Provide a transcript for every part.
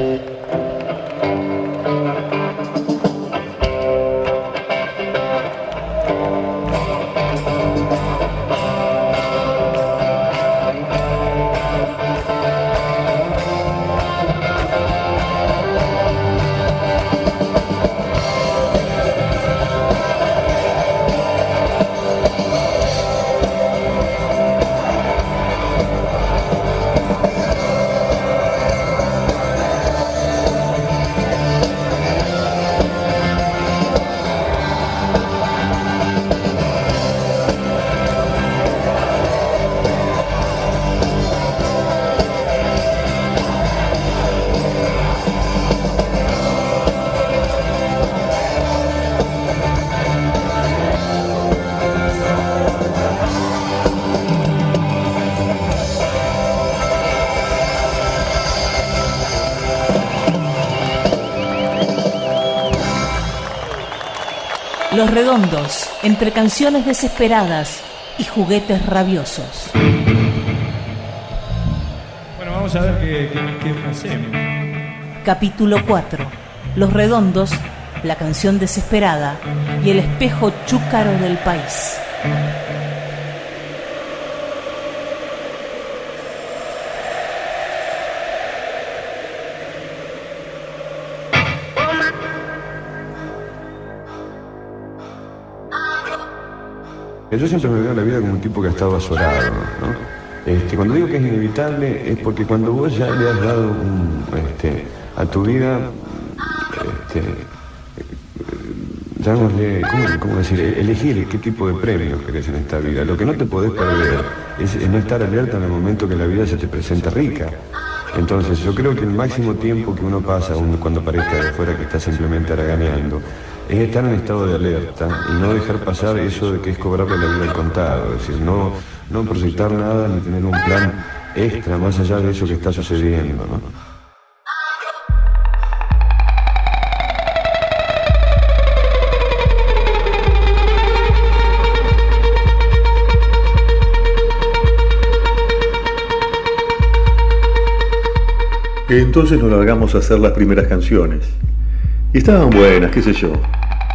Okay. Los Redondos, entre canciones desesperadas y juguetes rabiosos. Bueno, vamos a ver qué, qué, qué hacemos. Capítulo 4. Los Redondos, la canción desesperada y el espejo chúcaro del país. Yo siempre me veo la vida como un tipo que ha estado azorado, ¿no? Este, cuando digo que es inevitable es porque cuando vos ya le has dado este, a tu vida, este, llamémosle, ¿cómo, cómo decir? Elegir qué tipo de premios querés en esta vida. Lo que no te podés perder es, no estar alerta en el momento que la vida se te presenta rica. Entonces yo creo que el máximo tiempo que uno pasa cuando parezca de fuera que está simplemente haraganeando es estar en estado de alerta y no dejar pasar eso de que es cobrarle la vida al contado, es decir, no, no proyectar nada ni tener un plan extra más allá de eso que está sucediendo, ¿no? Entonces nos largamos a hacer las primeras canciones. Y estaban buenas, qué sé yo.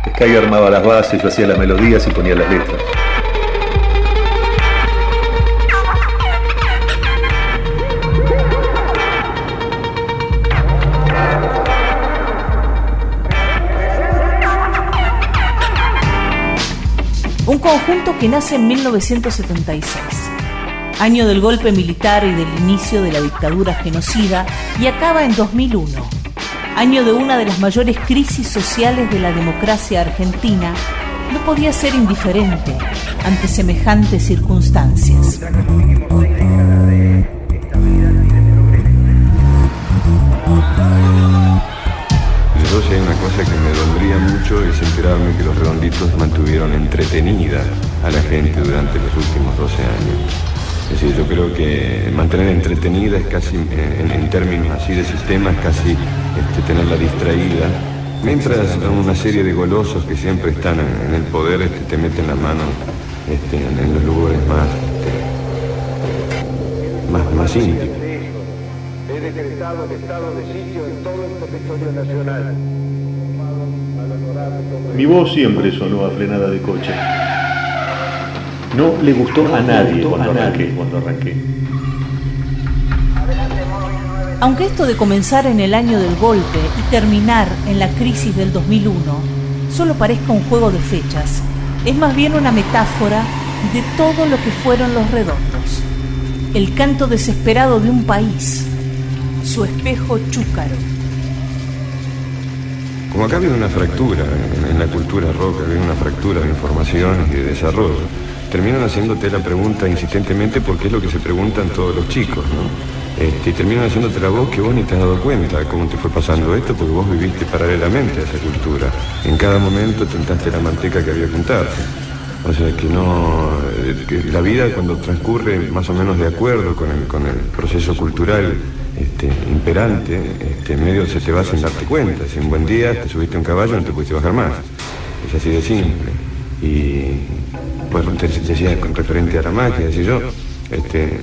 Sky armaba las bases, yo hacía las melodías y ponía las letras. Un conjunto que nace en 1976, año del golpe militar y del inicio de la dictadura genocida, y acaba en 2001, año de una de las mayores crisis sociales de la democracia argentina, no podía ser indiferente ante semejantes circunstancias. Mantener entretenida es casi, eh, en, en términos así de sistema, es casi este, tenerla distraída. Mientras una serie de golosos que siempre están en, en el poder este, te meten la mano este, en, en los lugares más, este, más, más íntimos. He decretado el estado de sitio en todo el territorio nacional. Mi voz siempre sonó a frenada de coche. No le gustó a nadie cuando arranqué. Cuando arranqué. Aunque esto de comenzar en el año del golpe y terminar en la crisis del 2001 solo parezca un juego de fechas, es más bien una metáfora de todo lo que fueron los redondos. El canto desesperado de un país, su espejo chúcaro. Como acá viene una fractura en, la cultura rock, viene una fractura de información y de desarrollo, terminan haciéndote la pregunta insistentemente porque es lo que se preguntan todos los chicos, ¿no? Y terminan haciéndote la voz que vos ni te has dado cuenta de cómo te fue pasando esto porque vos viviste paralelamente a esa cultura. En cada momento tentaste la manteca que había que untarse. O sea que no. eh, la vida cuando transcurre más o menos de acuerdo con el, con el proceso cultural este, imperante, este, medio se te va sin darte cuenta. Si un buen día te subiste a un caballo no te pudiste bajar más. Es así de simple. Y pues te decía con referente a la magia, decía yo, este,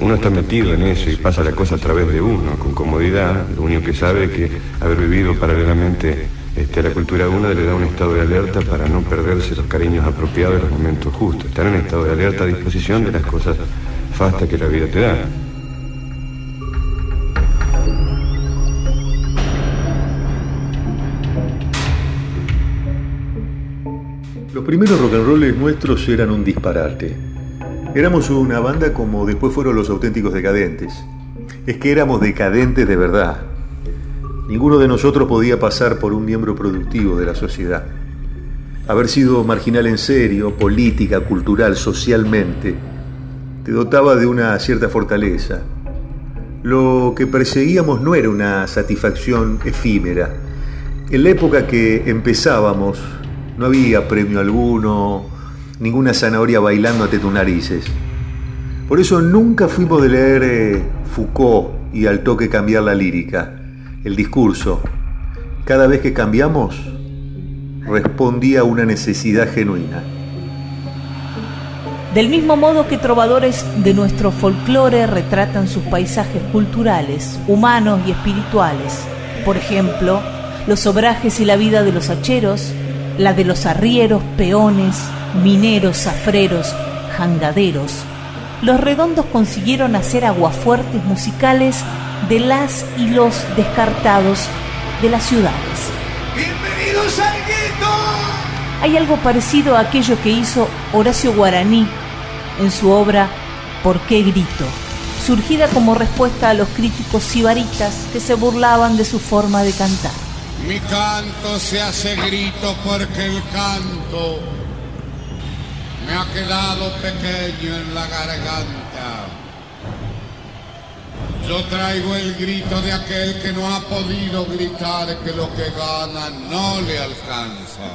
uno está metido en eso y pasa la cosa a través de uno, con comodidad. Lo único que sabe es que haber vivido paralelamente este, a la cultura de uno le da un estado de alerta para no perderse los cariños apropiados en los momentos justos. Estar en estado de alerta a disposición de las cosas fastas que la vida te da. Los primeros rock and nuestros eran un disparate. Éramos una banda como después fueron los auténticos decadentes. Es que éramos decadentes de verdad. Ninguno de nosotros podía pasar por un miembro productivo de la sociedad. Haber sido marginal en serio, política, cultural, socialmente, te dotaba de una cierta fortaleza. Lo que perseguíamos no era una satisfacción efímera. En la época que empezábamos, no había premio alguno, ninguna zanahoria bailando ante tus narices. Por eso nunca fuimos de leer eh, Foucault y al toque cambiar la lírica, el discurso. Cada vez que cambiamos, respondía a una necesidad genuina. Del mismo modo que trovadores de nuestro folclore retratan sus paisajes culturales, humanos y espirituales, por ejemplo, los obrajes y la vida de los hacheros, la de los arrieros, peones, mineros, zafreros, jangaderos. Los redondos consiguieron hacer aguafuertes musicales de las y los descartados de las ciudades. ¡Bienvenidos al gueto! Hay algo parecido a aquello que hizo Horacio Guaraní en su obra ¿Por qué grito? surgida como respuesta a los críticos sibaritas que se burlaban de su forma de cantar. Mi canto se hace grito porque el canto me ha quedado pequeño en la garganta. Yo traigo el grito de aquel que no ha podido gritar que lo que gana no le alcanza.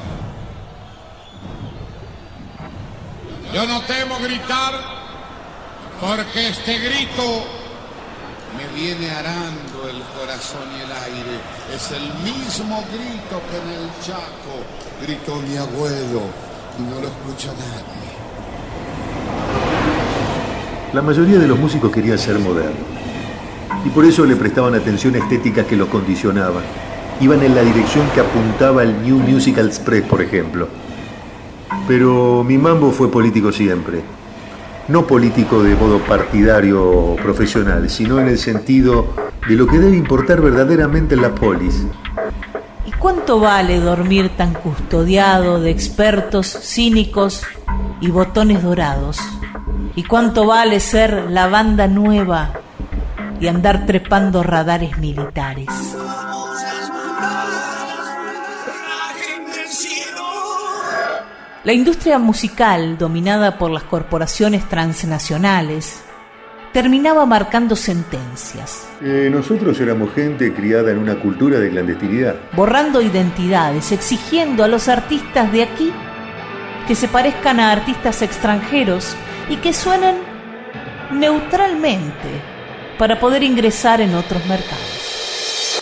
Yo no temo gritar porque este grito me viene arando el corazón y el aire. Es el mismo grito que en el Chaco gritó mi abuelo y no lo escucha nadie. La mayoría de los músicos querían ser modernos y por eso le prestaban atención a estéticas que los condicionaban. Iban en la dirección que apuntaba el New Musical Express, por ejemplo. Pero mi mambo fue político siempre. No político de modo partidario o profesional, sino en el sentido de lo que debe importar verdaderamente en la polis. ¿Y cuánto vale dormir tan custodiado de expertos cínicos y botones dorados? ¿Y cuánto vale ser la banda nueva y andar trepando radares militares? La industria musical, dominada por las corporaciones transnacionales, terminaba marcando sentencias, Eh, nosotros éramos gente criada en una cultura de clandestinidad. borrando identidades, exigiendo a los artistas de aquí que se parezcan a artistas extranjeros y que suenen neutralmente para poder ingresar en otros mercados.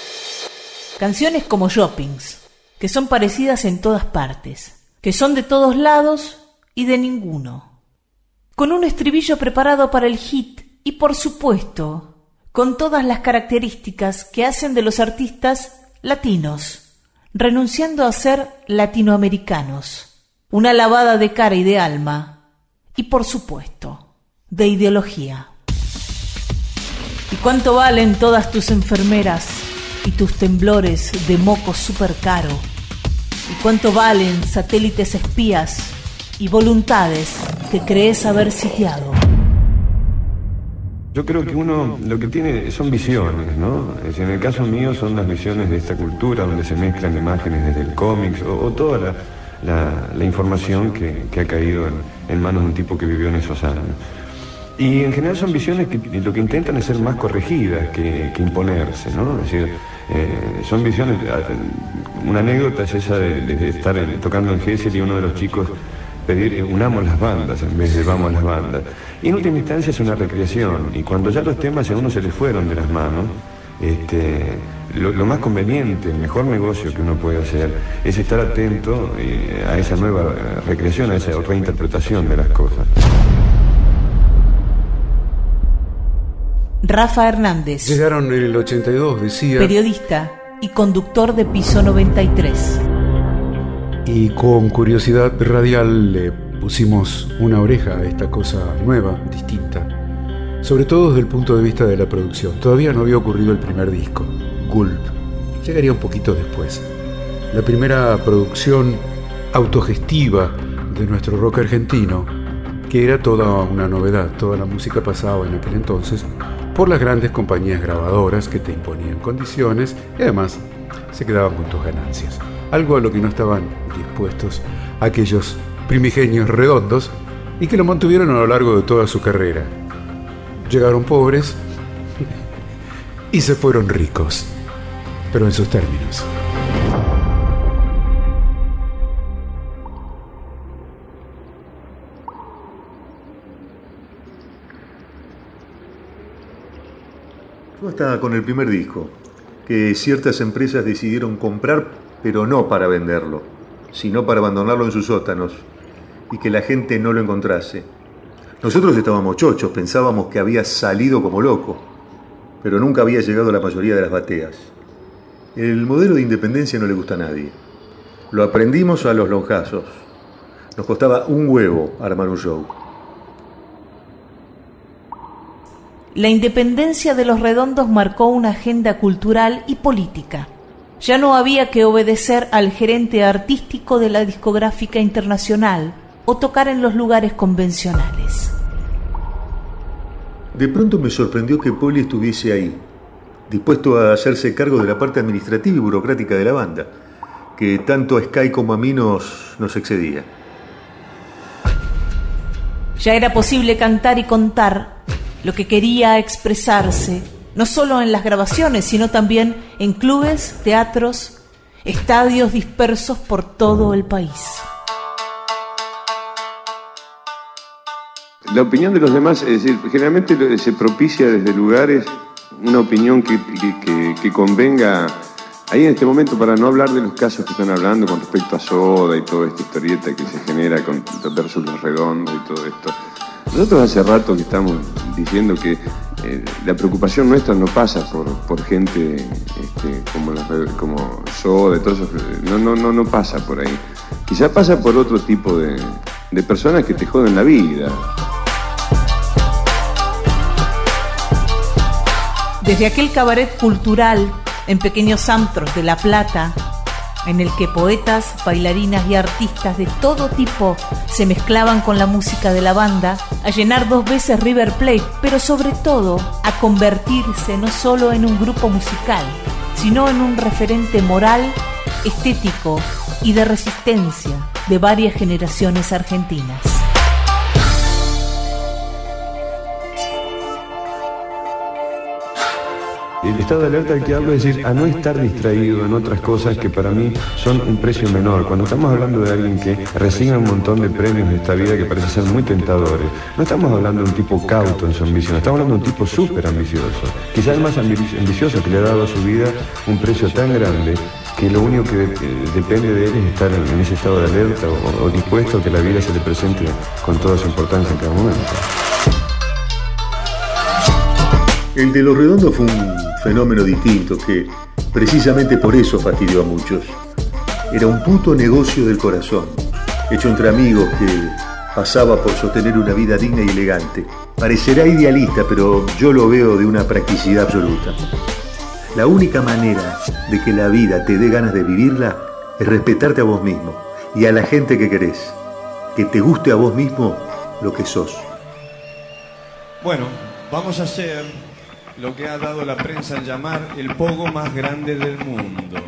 Canciones como Shoppings, que son parecidas en todas partes, que son de todos lados y de ninguno, con un estribillo preparado para el hit y por supuesto con todas las características que hacen de los artistas latinos, renunciando a ser latinoamericanos, una lavada de cara y de alma y por supuesto de ideología. ¿Y cuánto valen todas tus enfermeras y tus temblores de moco súper caro? ¿Y cuánto valen satélites espías y voluntades que crees haber sitiado? Yo creo que uno lo que tiene son visiones, ¿no? Es decir, en el caso mío son las visiones de esta cultura donde se mezclan imágenes desde el cómics o, o toda la, la- la información que, que ha caído en, en manos de un tipo que vivió en esos años. Y en general son visiones que lo que intentan es ser más corregidas que, que imponerse, ¿no? Es decir, eh, son visiones, una anécdota es esa de, estar eh, tocando en Gessel y uno de los chicos pedir eh, unamos las bandas en vez de vamos las bandas. Y en última instancia es una recreación, y cuando ya los temas a uno se les fueron de las manos, este, lo, más conveniente, el mejor negocio que uno puede hacer es estar atento eh, a esa nueva eh, recreación, a esa reinterpretación de las cosas. Rafa Hernández. Llegaron en el 82, decía. Periodista y conductor de Piso 93. Y con curiosidad radial le pusimos una oreja a esta cosa nueva, distinta. Sobre todo desde el punto de vista de la producción. Todavía no había ocurrido el primer disco, Gulp. Llegaría un poquito después. La primera producción autogestiva de nuestro rock argentino, que era toda una novedad. Toda la música pasaba en aquel entonces por las grandes compañías grabadoras que te imponían condiciones y además se quedaban con tus ganancias. Algo a lo que no estaban dispuestos aquellos primigenios redondos y que lo mantuvieron a lo largo de toda su carrera. Llegaron pobres y se fueron ricos, pero en sus términos. Estaba con el primer disco, que ciertas empresas decidieron comprar, pero no para venderlo, sino para abandonarlo en sus sótanos y que la gente no lo encontrase. Nosotros estábamos chochos, pensábamos que había salido como loco, pero nunca había llegado a la mayoría de las bateas. El modelo de independencia no le gusta a nadie. Lo aprendimos a los lonjazos. Nos costaba un huevo armar un show. La independencia de los redondos marcó una agenda cultural y política. Ya no había que obedecer al gerente artístico de la discográfica internacional o tocar en los lugares convencionales. De pronto me sorprendió que Poli estuviese ahí, dispuesto a hacerse cargo de la parte administrativa y burocrática de la banda, que tanto a Sky como a mí nos, nos excedía. Ya era posible cantar y contar lo que quería expresarse, no solo en las grabaciones, sino también en clubes, teatros, estadios dispersos por todo el país. La opinión de los demás, es decir, generalmente se propicia desde lugares una opinión que, convenga ahí en este momento para no hablar de los casos que están hablando con respecto a Soda y toda esta historieta que se genera con versus los redondos y todo esto. Nosotros hace rato que estamos diciendo que eh, la preocupación nuestra no pasa por, por gente este, como, como Soda y todo eso, no, no, no, no pasa por ahí. Quizá pasa por otro tipo de, de personas que te joden la vida. Desde aquel cabaret cultural en pequeños antros de La Plata, en el que poetas, bailarinas y artistas de todo tipo se mezclaban con la música de la banda, a llenar dos veces River Plate, pero sobre todo a convertirse no solo en un grupo musical, sino en un referente moral, estético y de resistencia de varias generaciones argentinas. El estado de alerta al que hablo es decir, a no estar distraído en otras cosas que para mí son un precio menor. Cuando estamos hablando de alguien que resigna un montón de premios de esta vida que parece ser muy tentadores, no estamos hablando de un tipo cauto en su ambición, estamos hablando de un tipo súper ambicioso. Quizás el más ambicioso que le ha dado a su vida un precio tan grande que lo único que depende de él es estar en, ese estado de alerta o, o dispuesto a que la vida se le presente con toda su importancia en cada momento. El de los redondos fue un fenómeno distinto que precisamente por eso fastidió a muchos. Era un puto negocio del corazón, hecho entre amigos que pasaba por sostener una vida digna y elegante. Parecerá idealista, pero yo lo veo de una practicidad absoluta. La única manera de que la vida te dé ganas de vivirla es respetarte a vos mismo y a la gente que querés. Que te guste a vos mismo lo que sos. Bueno, vamos a hacer lo que ha dado la prensa en llamar el pogo más grande del mundo.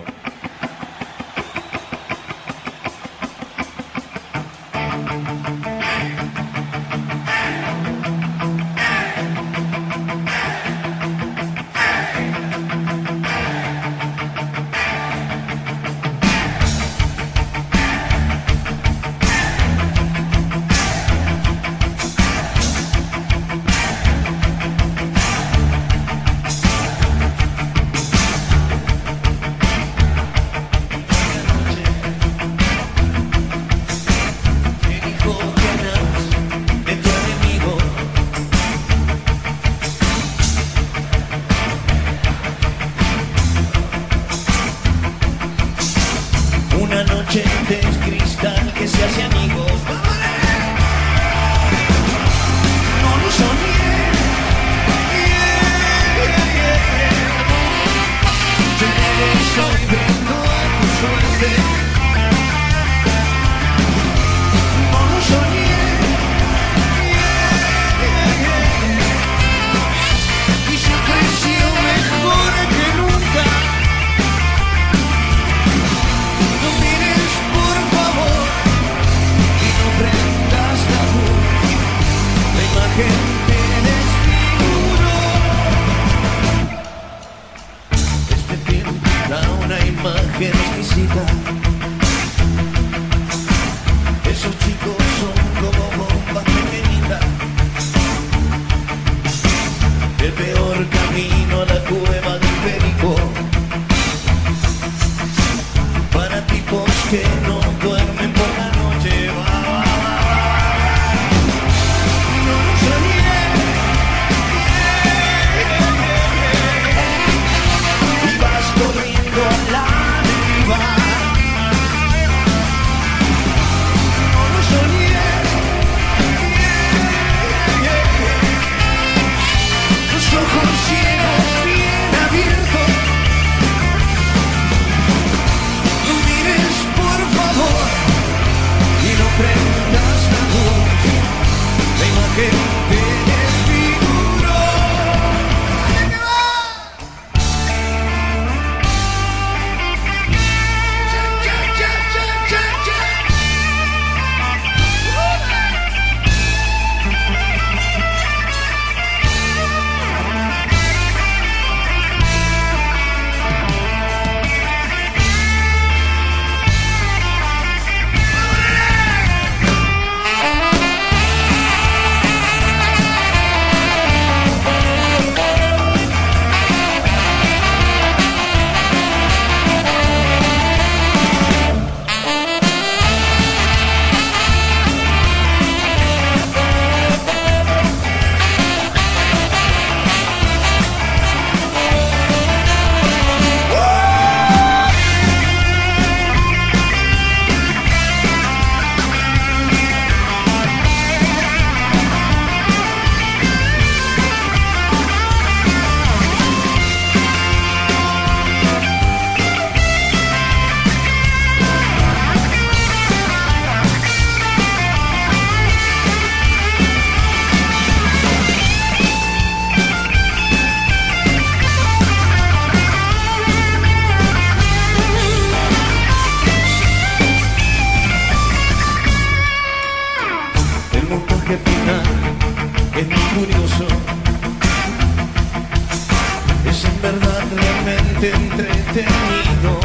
Es en verdad realmente entretenido.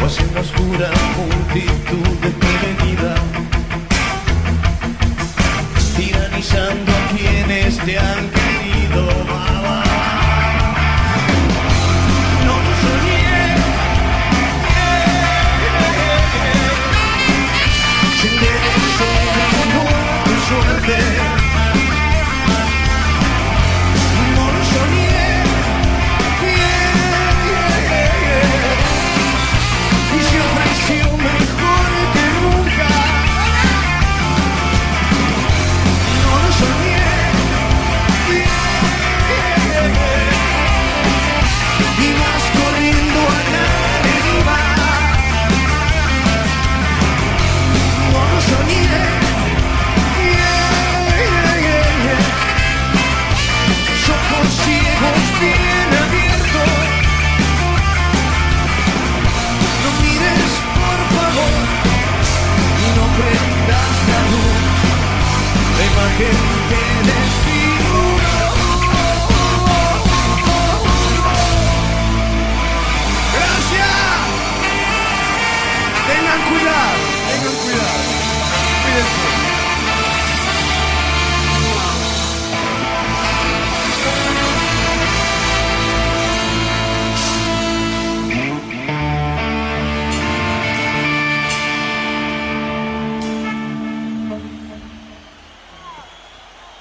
Pues en la oscura multitud desprevenida, tiranizando a quienes te han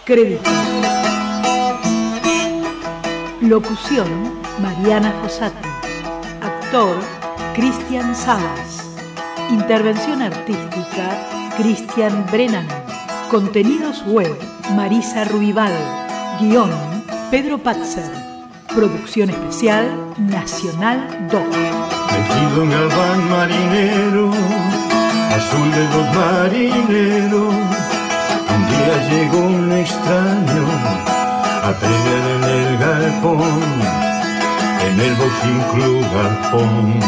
Crédito. Locución, Mariana Fossati. Actor, Cristian Salas. Intervención artística, Cristian Brennan. Contenidos web, Marisa Ruibal. Guión, Pedro Patzer. Producción especial, Nacional 2. Metido en el van marinero, azul de los marineros. Día llegó un extraño a pelear en el galpón, en el Boxing Club Galpón.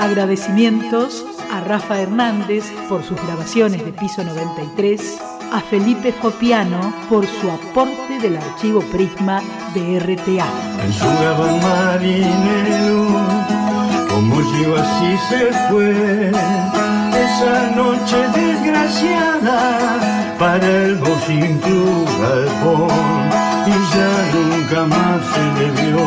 Agradecimientos a Rafa Hernández por sus grabaciones de piso 93, a Felipe Fopiano por su aporte del archivo Prisma de RTA. En su gabán marinero, como yo así se fue, esa noche desgraciada para el Boxing Club Galpón, y ya nunca más se le vio.